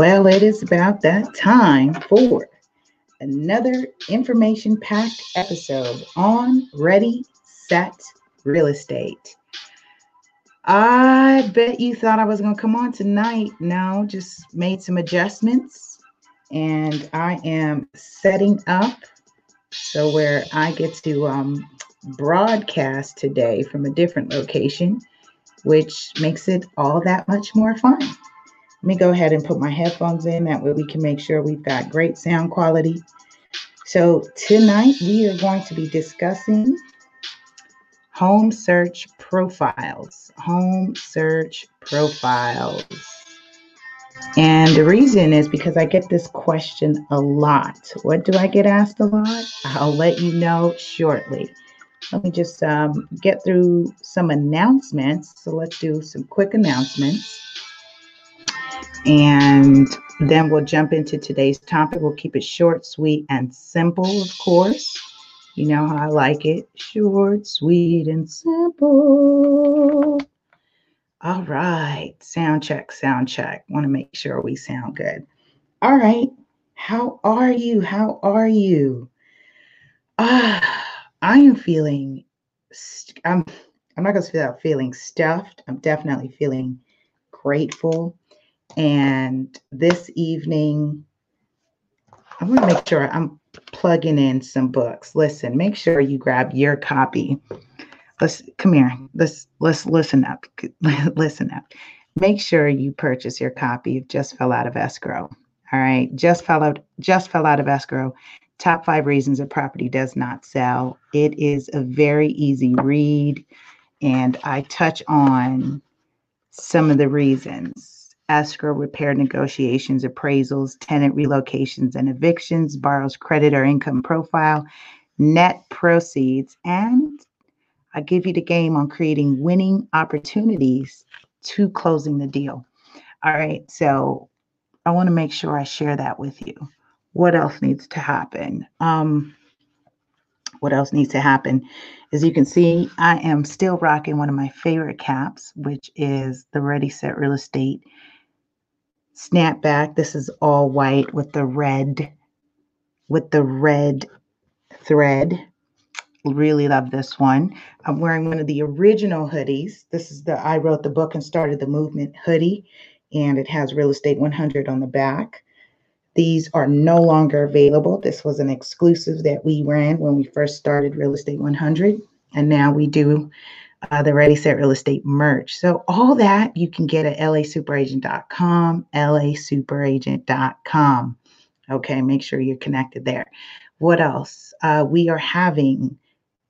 Well, it is about that time for another information packed episode on Ready, Set, Real Estate. I bet you thought I was going to come on tonight. No, just made some adjustments and I am setting up so where I get to um, broadcast today from a different location, which makes it all that much more fun. Let me go ahead and put my headphones in. That way we can make sure we've got great sound quality. So tonight we are going to be discussing home search profiles. Home search profiles. And the reason is because I get this question a lot. What do I get asked a lot? I'll let you know shortly. Let me just um, get through some announcements. So let's do some quick announcements. And then we'll jump into today's topic. We'll keep it short, sweet, and simple, of course. You know how I like it short, sweet, and simple. All right. Sound check, sound check. Want to make sure we sound good. All right. How are you? How are you? Ah, I am feeling, st- I'm, I'm not going to say I'm feeling stuffed. I'm definitely feeling grateful and this evening, I want to make sure I'm plugging in some books. Listen, make sure you grab your copy. Let's come here. Let's let's listen up. listen up. Make sure you purchase your copy of Just Fell Out of Escrow. All right. Just fell out, just fell out of escrow. Top five reasons a property does not sell. It is a very easy read, and I touch on some of the reasons escrow repair negotiations, appraisals, tenant relocations and evictions, borrows credit or income profile, net proceeds, and I give you the game on creating winning opportunities to closing the deal. All right, so I want to make sure I share that with you. What else needs to happen? Um, what else needs to happen? As you can see, I am still rocking one of my favorite caps, which is the Ready Set Real Estate snapback. This is all white with the red, with the red thread. Really love this one. I'm wearing one of the original hoodies. This is the I wrote the book and started the movement hoodie, and it has Real Estate 100 on the back. These are no longer available. This was an exclusive that we ran when we first started Real Estate 100, and now we do uh, the Ready Set Real Estate merch. So all that you can get at lasuperagent.com, lasuperagent.com. Okay, make sure you're connected there. What else? Uh, we are having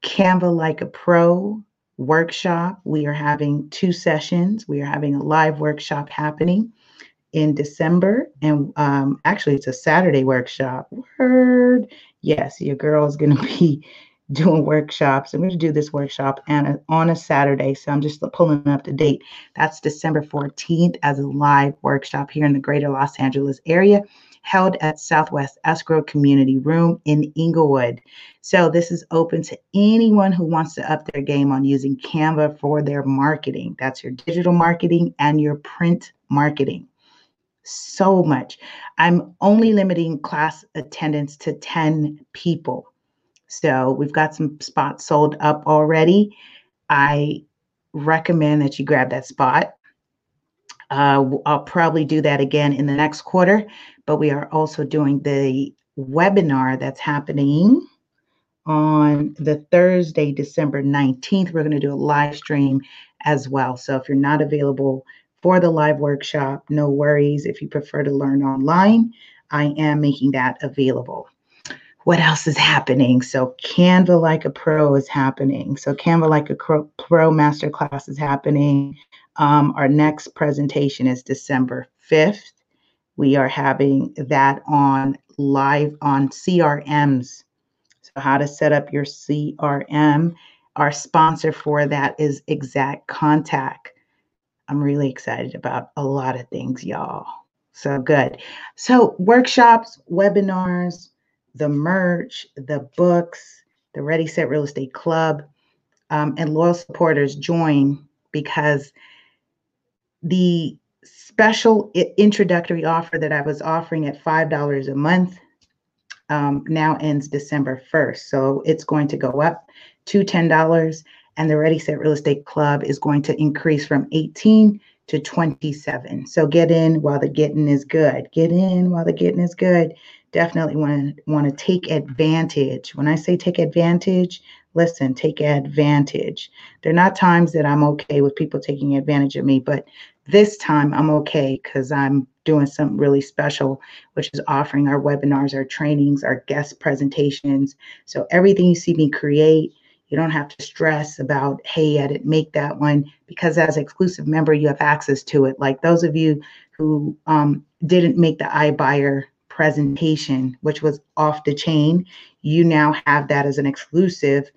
Canva Like a Pro workshop. We are having two sessions. We are having a live workshop happening in December. And um, actually, it's a Saturday workshop. Word. Yes, your girl is going to be doing workshops. I'm going to do this workshop and uh, on a Saturday. So I'm just pulling up the date. That's December 14th as a live workshop here in the greater Los Angeles area, held at Southwest Escrow Community Room in Inglewood. So this is open to anyone who wants to up their game on using Canva for their marketing. That's your digital marketing and your print marketing so much. I'm only limiting class attendance to 10 people. So we've got some spots sold up already. I recommend that you grab that spot. Uh, I'll probably do that again in the next quarter, but we are also doing the webinar that's happening on the Thursday, December 19th. We're going to do a live stream as well. So if you're not available for the live workshop, no worries. If you prefer to learn online, I am making that available what else is happening? So Canva Like a Pro is happening. So Canva Like a Pro Masterclass is happening. Um, our next presentation is December 5th. We are having that on live on CRMs. So how to set up your CRM. Our sponsor for that is Exact Contact. I'm really excited about a lot of things, y'all. So good. So workshops, webinars, the merch, the books, the Ready Set Real Estate Club, um, and loyal supporters join because the special introductory offer that I was offering at $5 a month um, now ends December 1st. So it's going to go up to $10 and the Ready Set Real Estate Club is going to increase from 18 to 27. So get in while the getting is good. Get in while the getting is good. Definitely want to want to take advantage. When I say take advantage, listen, take advantage. There are not times that I'm okay with people taking advantage of me, but this time I'm okay because I'm doing something really special, which is offering our webinars, our trainings, our guest presentations. So everything you see me create, you don't have to stress about, hey, I didn't make that one, because as exclusive member, you have access to it. Like those of you who um, didn't make the iBuyer presentation, which was off the chain, you now have that as an exclusive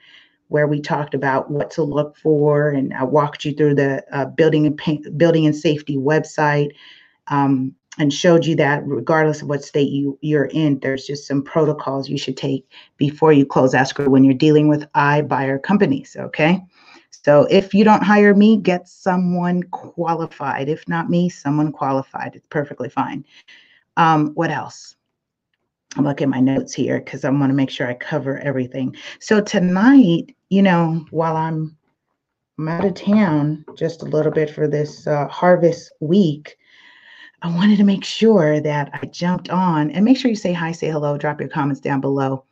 where we talked about what to look for and I walked you through the uh, building and building and safety website um, and showed you that regardless of what state you you're in, there's just some protocols you should take before you close escrow when you're dealing with iBuyer companies. Okay. So if you don't hire me, get someone qualified. If not me, someone qualified. It's perfectly fine. Um, what else? I'm looking at my notes here because I want to make sure I cover everything. So tonight, you know, while I'm, I'm out of town just a little bit for this uh, harvest week, I wanted to make sure that I jumped on and make sure you say hi, say hello, drop your comments down below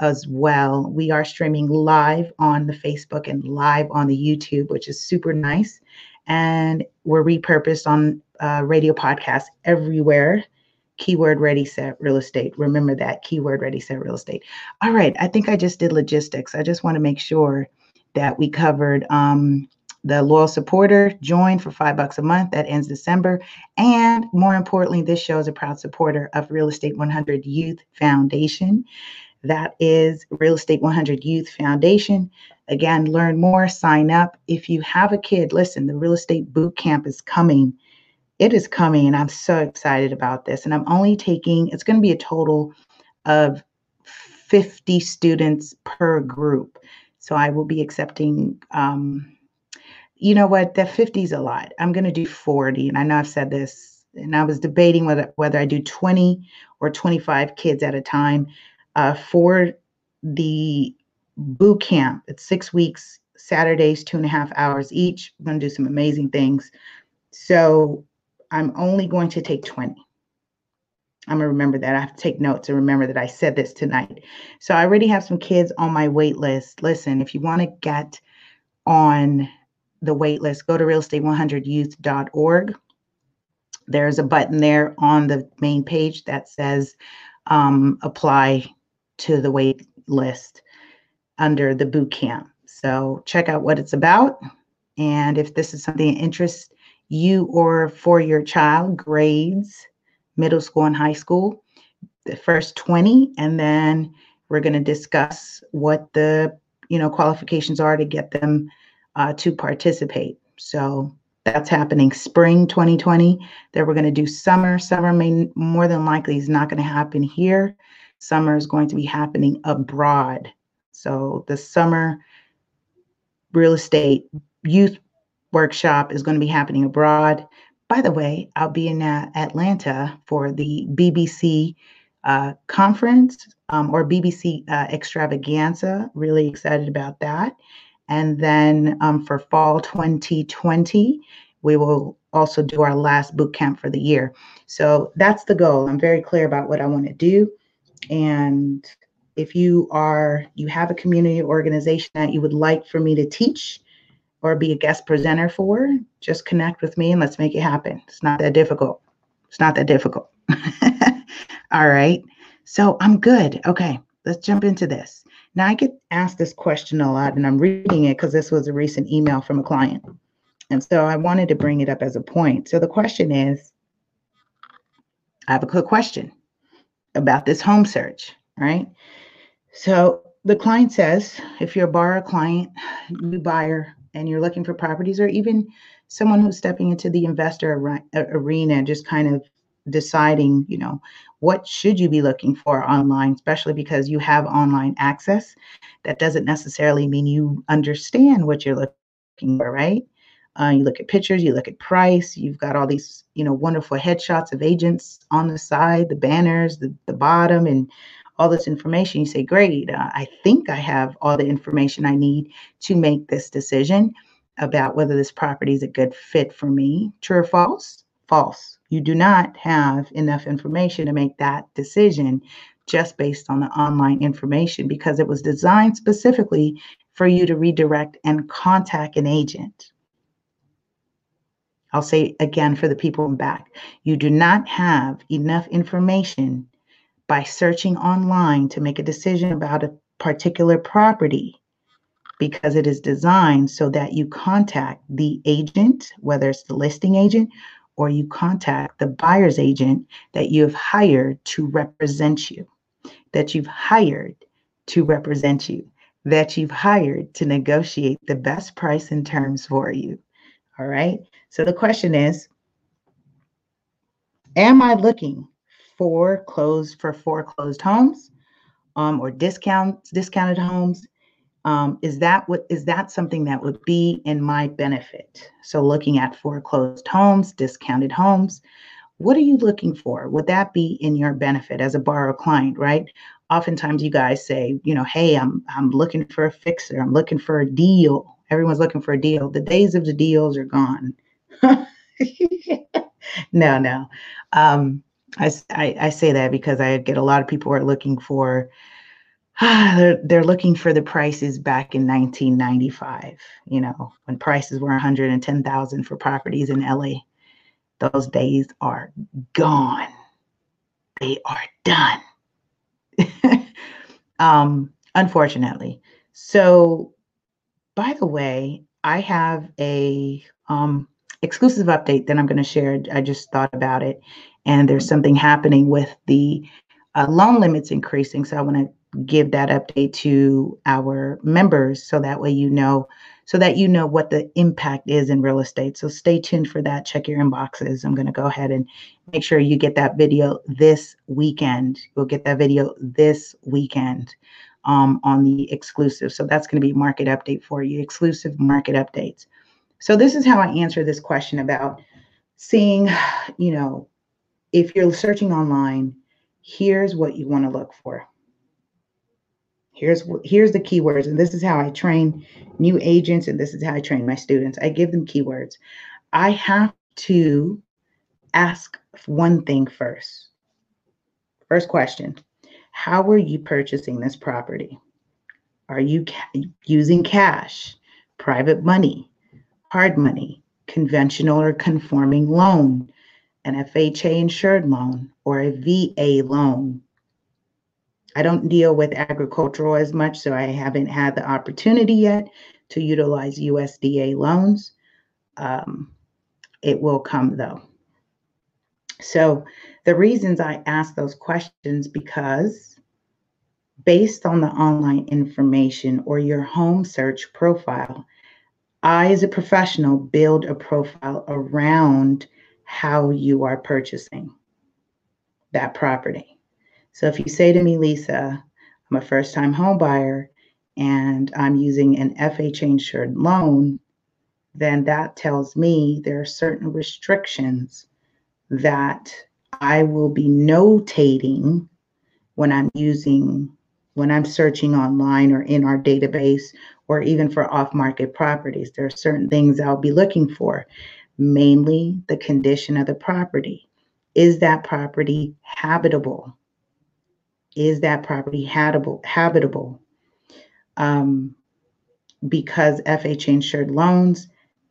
as well. We are streaming live on the Facebook and live on the YouTube, which is super nice. And we're repurposed on uh, radio podcasts everywhere keyword ready set real estate. Remember that keyword ready set real estate. All right i think i just did logistics. I just want to make sure that we covered um, the loyal supporter. Join for five bucks a month. That ends december. And more importantly this show is a proud supporter of real estate 100 youth foundation. That is real estate 100 youth foundation. Again learn more sign up. If you have a kid listen the real estate boot camp is coming it is coming and I'm so excited about this. And I'm only taking, it's going to be a total of 50 students per group. So I will be accepting, um, you know what, that 50 is a lot. I'm going to do 40. And I know I've said this, and I was debating whether, whether I do 20 or 25 kids at a time uh, for the boot camp. It's six weeks, Saturdays, two and a half hours each. I'm going to do some amazing things. So I'm only going to take 20. I'm going to remember that. I have to take notes and remember that I said this tonight. So I already have some kids on my wait list. Listen, if you want to get on the wait list, go to realestate100youth.org. There's a button there on the main page that says um, apply to the wait list under the boot camp. So check out what it's about. And if this is something that interests you or for your child grades, middle school and high school, the first 20, and then we're going to discuss what the you know qualifications are to get them uh, to participate. So that's happening spring 2020. Then we're going to do summer. Summer may more than likely is not going to happen here. Summer is going to be happening abroad. So the summer real estate youth workshop is going to be happening abroad. By the way, I'll be in uh, Atlanta for the BBC uh, conference um, or BBC uh, extravaganza. Really excited about that. And then um, for fall 2020, we will also do our last boot camp for the year. So that's the goal. I'm very clear about what I want to do. And if you are, you have a community organization that you would like for me to teach, or be a guest presenter for, just connect with me and let's make it happen. It's not that difficult. It's not that difficult. All right. So I'm good. Okay. Let's jump into this. Now, I get asked this question a lot, and I'm reading it because this was a recent email from a client. And so I wanted to bring it up as a point. So the question is I have a quick question about this home search, right? So the client says if you're a borrower client, new buyer, and you're looking for properties, or even someone who's stepping into the investor arena, just kind of deciding, you know, what should you be looking for online, especially because you have online access. That doesn't necessarily mean you understand what you're looking for, right? Uh, you look at pictures, you look at price, you've got all these, you know, wonderful headshots of agents on the side, the banners, the, the bottom, and all this information. You say, Great, uh, I think I have all the information I need to make this decision about whether this property is a good fit for me. True or false? False. You do not have enough information to make that decision just based on the online information because it was designed specifically for you to redirect and contact an agent. I'll say again for the people in back you do not have enough information by searching online to make a decision about a particular property because it is designed so that you contact the agent, whether it's the listing agent or you contact the buyer's agent that you have hired to represent you, that you've hired to represent you, that you've hired to negotiate the best price and terms for you. All right. So the question is Am I looking for closed for foreclosed homes um, or discount discounted homes? Um, is that what is that something that would be in my benefit? So looking at foreclosed homes, discounted homes, what are you looking for? Would that be in your benefit as a borrower client, right? Oftentimes you guys say, you know, hey, I'm I'm looking for a fixer, I'm looking for a deal. Everyone's looking for a deal. The days of the deals are gone. no, no. Um, I, I, say that because I get a lot of people are looking for they're, they're looking for the prices back in 1995 you know when prices were 110000 for properties in la those days are gone. They are done. Um unfortunately. So by the way i have a um exclusive update that i'm going to share. I just thought about it and there's something happening with the uh, loan limits increasing. So i want to give that update to our members so that way you know so that you know what the impact is in real estate. So stay tuned for that. Check your inboxes. I'm going to go ahead and make sure you get that video this weekend. You'll get that video this weekend um, on the exclusive. So that's going to be market update for you exclusive market updates. So this is how i answer this question about seeing you know if you're searching online here's what you want to look for Here's here's the keywords, and this is how I train new agents, and this is how I train my students. I give them keywords. I have to ask one thing first. First question: How are you purchasing this property? Are you ca- using cash, private money, hard money, conventional or conforming loan, an FHA insured loan, or a VA loan? I don't deal with agricultural as much, so I haven't had the opportunity yet to utilize USDA loans. Um, it will come though. So the reasons I ask those questions because based on the online information or your home search profile, I, as a professional, build a profile around how you are purchasing that property. So if you say to me, Lisa, I'm a first time home buyer and I'm using an FHA insured loan, then that tells me there are certain restrictions that I will be notating when I'm using, when I'm searching online or in our database or even for off market properties. There are certain things I'll be looking for, mainly the condition of the property. Is that property habitable? is that property habitable? Um, because FHA insured loans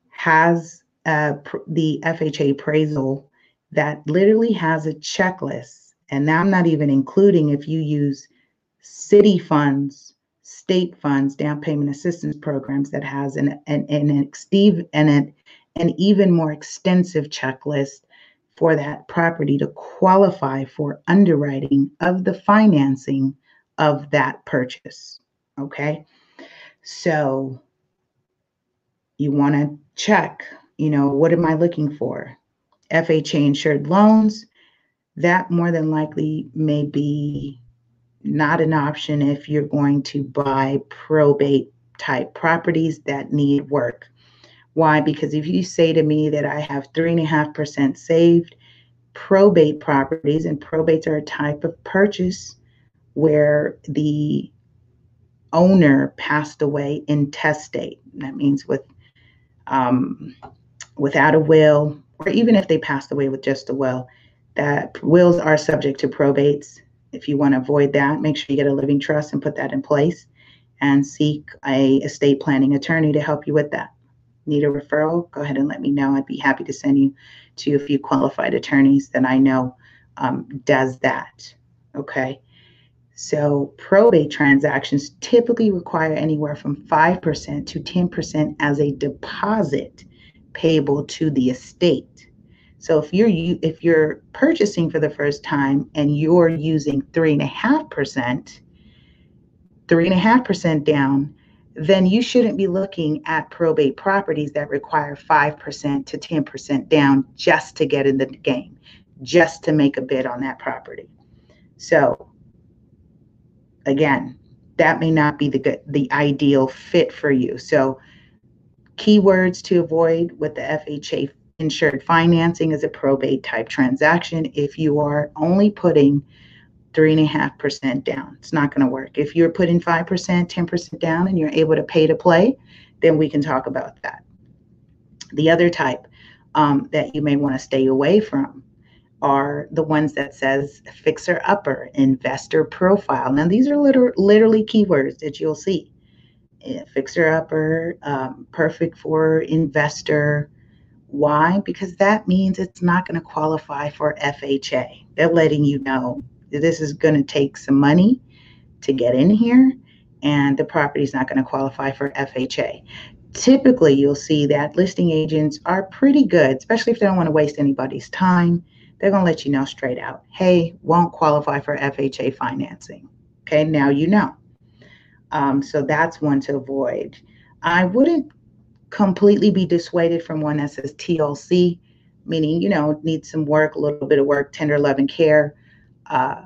has uh, the FHA appraisal that literally has a checklist. And now I'm not even including if you use city funds, state funds, down payment assistance programs that has an, an, and an, an, an, an even more extensive checklist for that property to qualify for underwriting of the financing of that purchase. Okay. So you want to check, you know, what am I looking for? FHA insured loans, that more than likely may be not an option if you're going to buy probate type properties that need work Why? Because if you say to me that I have 3.5% saved, probate properties, and probates are a type of purchase where the owner passed away intestate. That means with um, without a will, or even if they passed away with just a will, that wills are subject to probates. If you want to avoid that, make sure you get a living trust and put that in place and seek a estate planning attorney to help you with that. Need a referral? Go ahead and let me know. I'd be happy to send you to a few qualified attorneys that I know um, does that. Okay. So probate transactions typically require anywhere from 5% to 10% as a deposit payable to the estate. So if you're if you're purchasing for the first time and you're using three and a half percent, three and a half percent down, then you shouldn't be looking at probate properties that require five percent to ten percent down just to get in the game, just to make a bid on that property. So again, that may not be the good, the ideal fit for you. So keywords to avoid with the FHA insured financing is a probate type transaction. If you are only putting three and a half percent down, it's not going to work. If you're putting five percent, ten percent down, and you're able to pay to play, then we can talk about that. The other type um, that you may want to stay away from are the ones that says fixer upper, investor profile. Now these are liter- literally keywords that you'll see. Fixer upper, um, perfect for investor. Why? Because that means it's not going to qualify for FHA. They're letting you know this is going to take some money to get in here, and the property is not going to qualify for FHA typically you'll see that listing agents are pretty good, especially if they don't want to waste anybody's time they're going to let you know straight out hey, won't qualify for FHA financing. Okay, now you know. Um, so that's one to avoid. I wouldn't completely be dissuaded from one that says TLC, meaning, you know, needs some work, a little bit of work, tender love and care. Uh,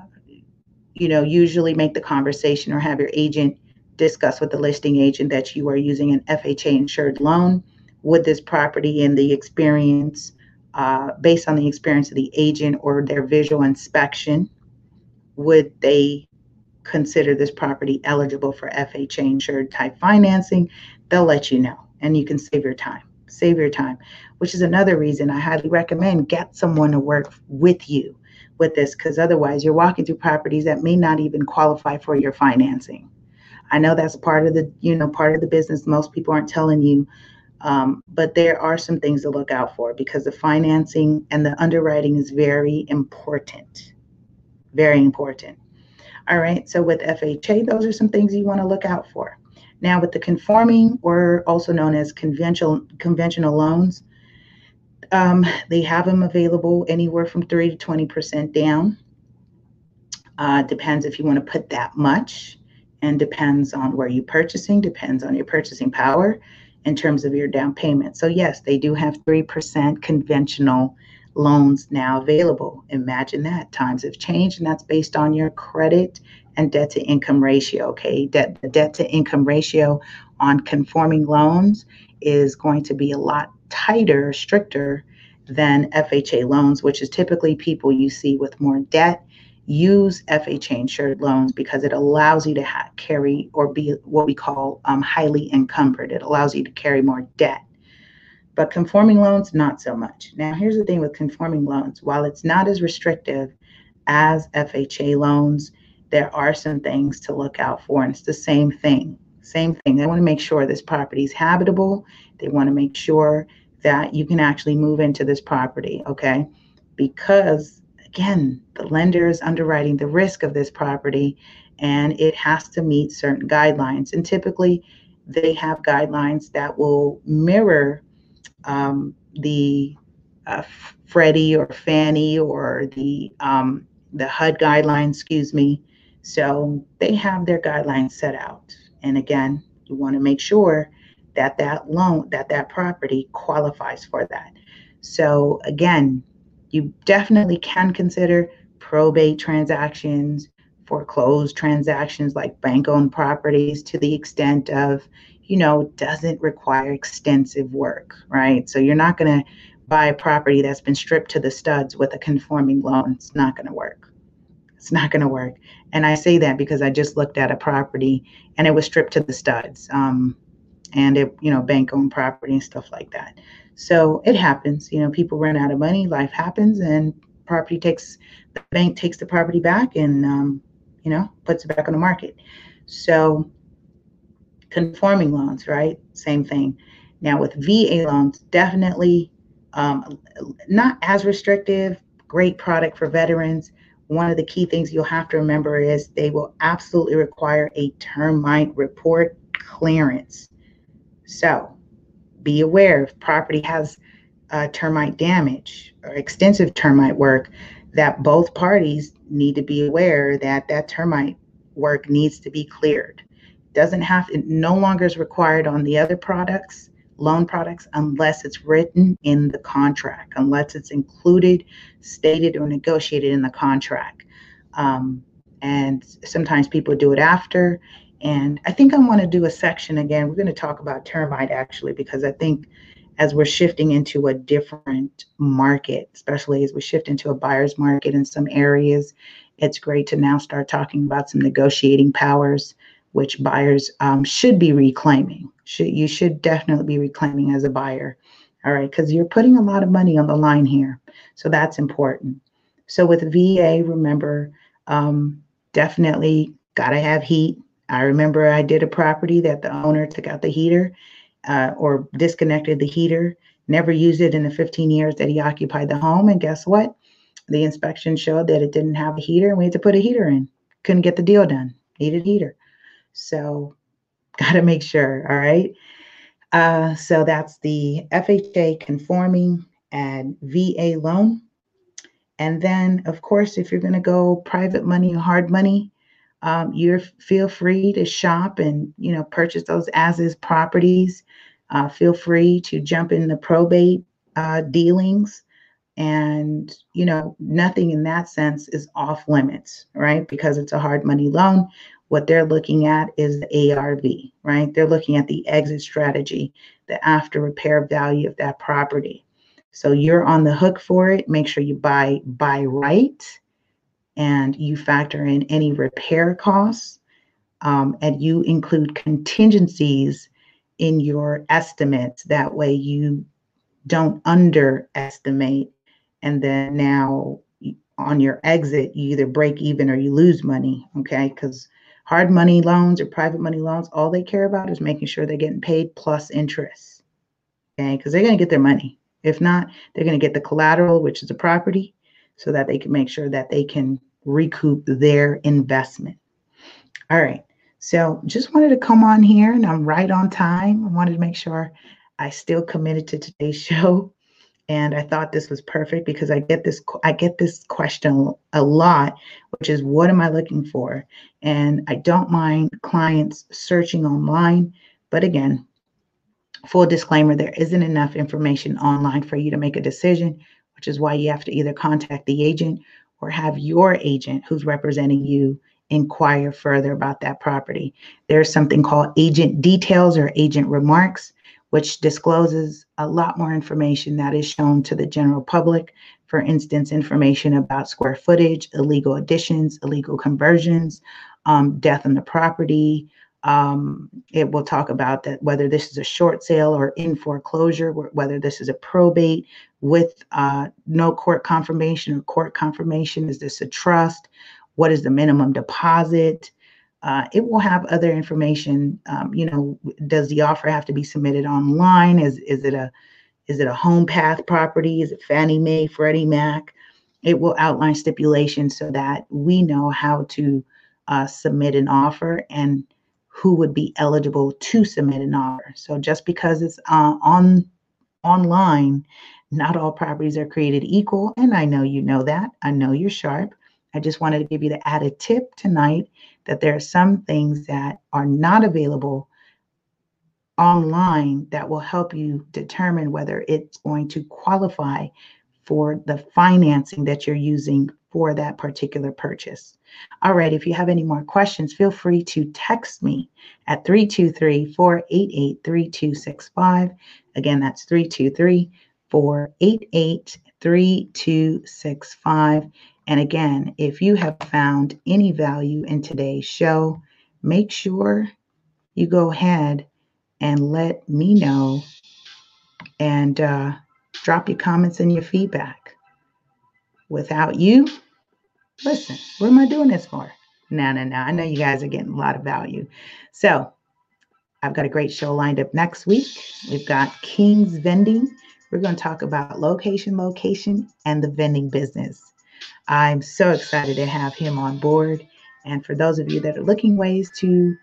you know, usually make the conversation or have your agent discuss with the listing agent that you are using an FHA insured loan. Would this property and the experience uh, based on the experience of the agent or their visual inspection, would they consider this property eligible for FHA insured type financing? They'll let you know and you can save your time. Save your time, which is another reason I highly recommend get someone to work with you with this because otherwise you're walking through properties that may not even qualify for your financing. I know that's part of the, you know, part of the business most people aren't telling you um, but there are some things to look out for because the financing and the underwriting is very important. Very important. All right, so with FHA, those are some things you want to look out for. Now, with the conforming, or also known as conventional conventional loans, um, they have them available anywhere from three to twenty percent down. Uh, depends if you want to put that much, and depends on where you're purchasing. Depends on your purchasing power in terms of your down payment. So, yes, they do have 3% conventional loans now available. Imagine that. Times have changed, and that's based on your credit and debt to income ratio. Okay, debt, the debt to income ratio on conforming loans is going to be a lot tighter, stricter than FHA loans, which is typically people you see with more debt use FHA insured loans because it allows you to ha- carry or be what we call um, highly encumbered. It allows you to carry more debt. But conforming loans, not so much. Now, here's the thing with conforming loans while it's not as restrictive as FHA loans, there are some things to look out for. And it's the same thing. Same thing. They want to make sure this property is habitable. They want to make sure that you can actually move into this property, okay? Because again, the lender is underwriting the risk of this property and it has to meet certain guidelines. And typically, they have guidelines that will mirror um, the uh, Freddie or Fannie or the um, the HUD guidelines, excuse me. So they have their guidelines set out. And again, you want to make sure that that loan, that that property qualifies for that. So again, you definitely can consider probate transactions, foreclosed transactions like bank owned properties to the extent of, you know, doesn't require extensive work, right? So you're not going to buy a property that's been stripped to the studs with a conforming loan. It's not going to work. It's not going to work. And I say that because I just looked at a property and it was stripped to the studs. Um, and it, you know, bank owned property and stuff like that. So it happens. You know, people run out of money, life happens, and property takes the bank takes the property back and um, you know puts it back on the market. So conforming loans, right? Same thing. Now with VA loans, definitely um, not as restrictive. Great product for veterans. One of the key things you'll have to remember is they will absolutely require a termite report clearance. So be aware if property has uh, termite damage or extensive termite work, that both parties need to be aware that that termite work needs to be cleared. Doesn't have it no longer is required on the other products, loan products, unless it's written in the contract, unless it's included, stated, or negotiated in the contract. Um, and sometimes people do it after. And I think I want to do a section again. We're going to talk about termite actually, because I think as we're shifting into a different market, especially as we shift into a buyer's market in some areas, it's great to now start talking about some negotiating powers, which buyers um, should be reclaiming. Should you should definitely be reclaiming as a buyer, all right? Because you're putting a lot of money on the line here, so that's important. So with VA, remember, um, definitely got to have heat I remember I did a property that the owner took out the heater uh, or disconnected the heater, never used it in the 15 years that he occupied the home. And guess what? The inspection showed that it didn't have a heater and we had to put a heater in. Couldn't get the deal done. Needed heater. So, got to make sure. All right. Uh, so that's the FHA conforming and VA loan. And then, of course, if you're going to go private money hard money, um, you feel free to shop and you know purchase those as is properties. Uh, feel free to jump in the probate uh, dealings, and you know nothing in that sense is off limits, right? Because it's a hard money loan. What they're looking at is the ARV, right? They're looking at the exit strategy, the after repair value of that property. So you're on the hook for it. Make sure you buy buy right and you factor in any repair costs um, and you include contingencies in your estimates. That way you don't underestimate. And then now on your exit, you either break even or you lose money. Okay. Because hard money loans or private money loans, all they care about is making sure they're getting paid plus interest. Okay. Because they're going to get their money. If not, they're going to get the collateral, which is a property, so that they can make sure that they can recoup their investment. All right. So just wanted to come on here and I'm right on time. I wanted to make sure I still committed to today's show. And I thought this was perfect because I get this I get this question a lot, which is what am I looking for? And I don't mind clients searching online, but again, full disclaimer, there isn't enough information online for you to make a decision, which is why you have to either contact the agent or have your agent who's representing you inquire further about that property. There's something called agent details or agent remarks, which discloses a lot more information that is shown to the general public. For instance, information about square footage, illegal additions, illegal conversions, um, death on the property. Um, it will talk about that whether this is a short sale or in foreclosure, whether this is a probate, with uh, no court confirmation or court confirmation? Is this a trust? What is the minimum deposit? Uh, it will have other information. Um, you know, does the offer have to be submitted online? Is is it a is it a home path property? Is it Fannie Mae, Freddie Mac? It will outline stipulations so that we know how to uh, submit an offer and who would be eligible to submit an offer. So just because it's uh, on online not all properties are created equal, and I know you know that. I know you're sharp. I just wanted to give you the added tip tonight that there are some things that are not available online that will help you determine whether it's going to qualify for the financing that you're using for that particular purchase. All right, if you have any more questions, feel free to text me at 323 488 3265. Again, that's 323 488 3265. And again, if you have found any value in today's show, make sure you go ahead and let me know and uh, drop your comments and your feedback. Without you, listen, what am I doing this for? No, no, no. I know you guys are getting a lot of value. So I've got a great show lined up next week. We've got King's Vending. We're going to talk about location, location, and the vending business. I'm so excited to have him on board. And for those of you that are looking ways to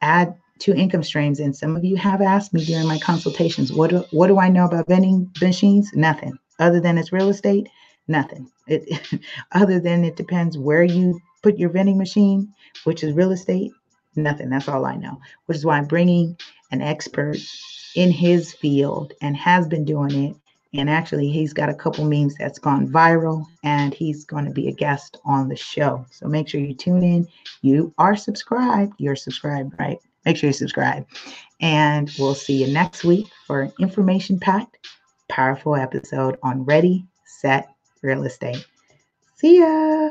add to income streams, and some of you have asked me during my consultations, what do, what do I know about vending machines? Nothing. Other than it's real estate, nothing. It other than it depends where you put your vending machine, which is real estate, nothing. That's all I know. Which is why I'm bringing an expert in his field and has been doing it. And actually, he's got a couple memes that's gone viral, and he's going to be a guest on the show. So make sure you tune in. You are subscribed. You're subscribed, right? Make sure you subscribe. And we'll see you next week for an information packed, powerful episode on Ready, Set, Real Estate. See ya.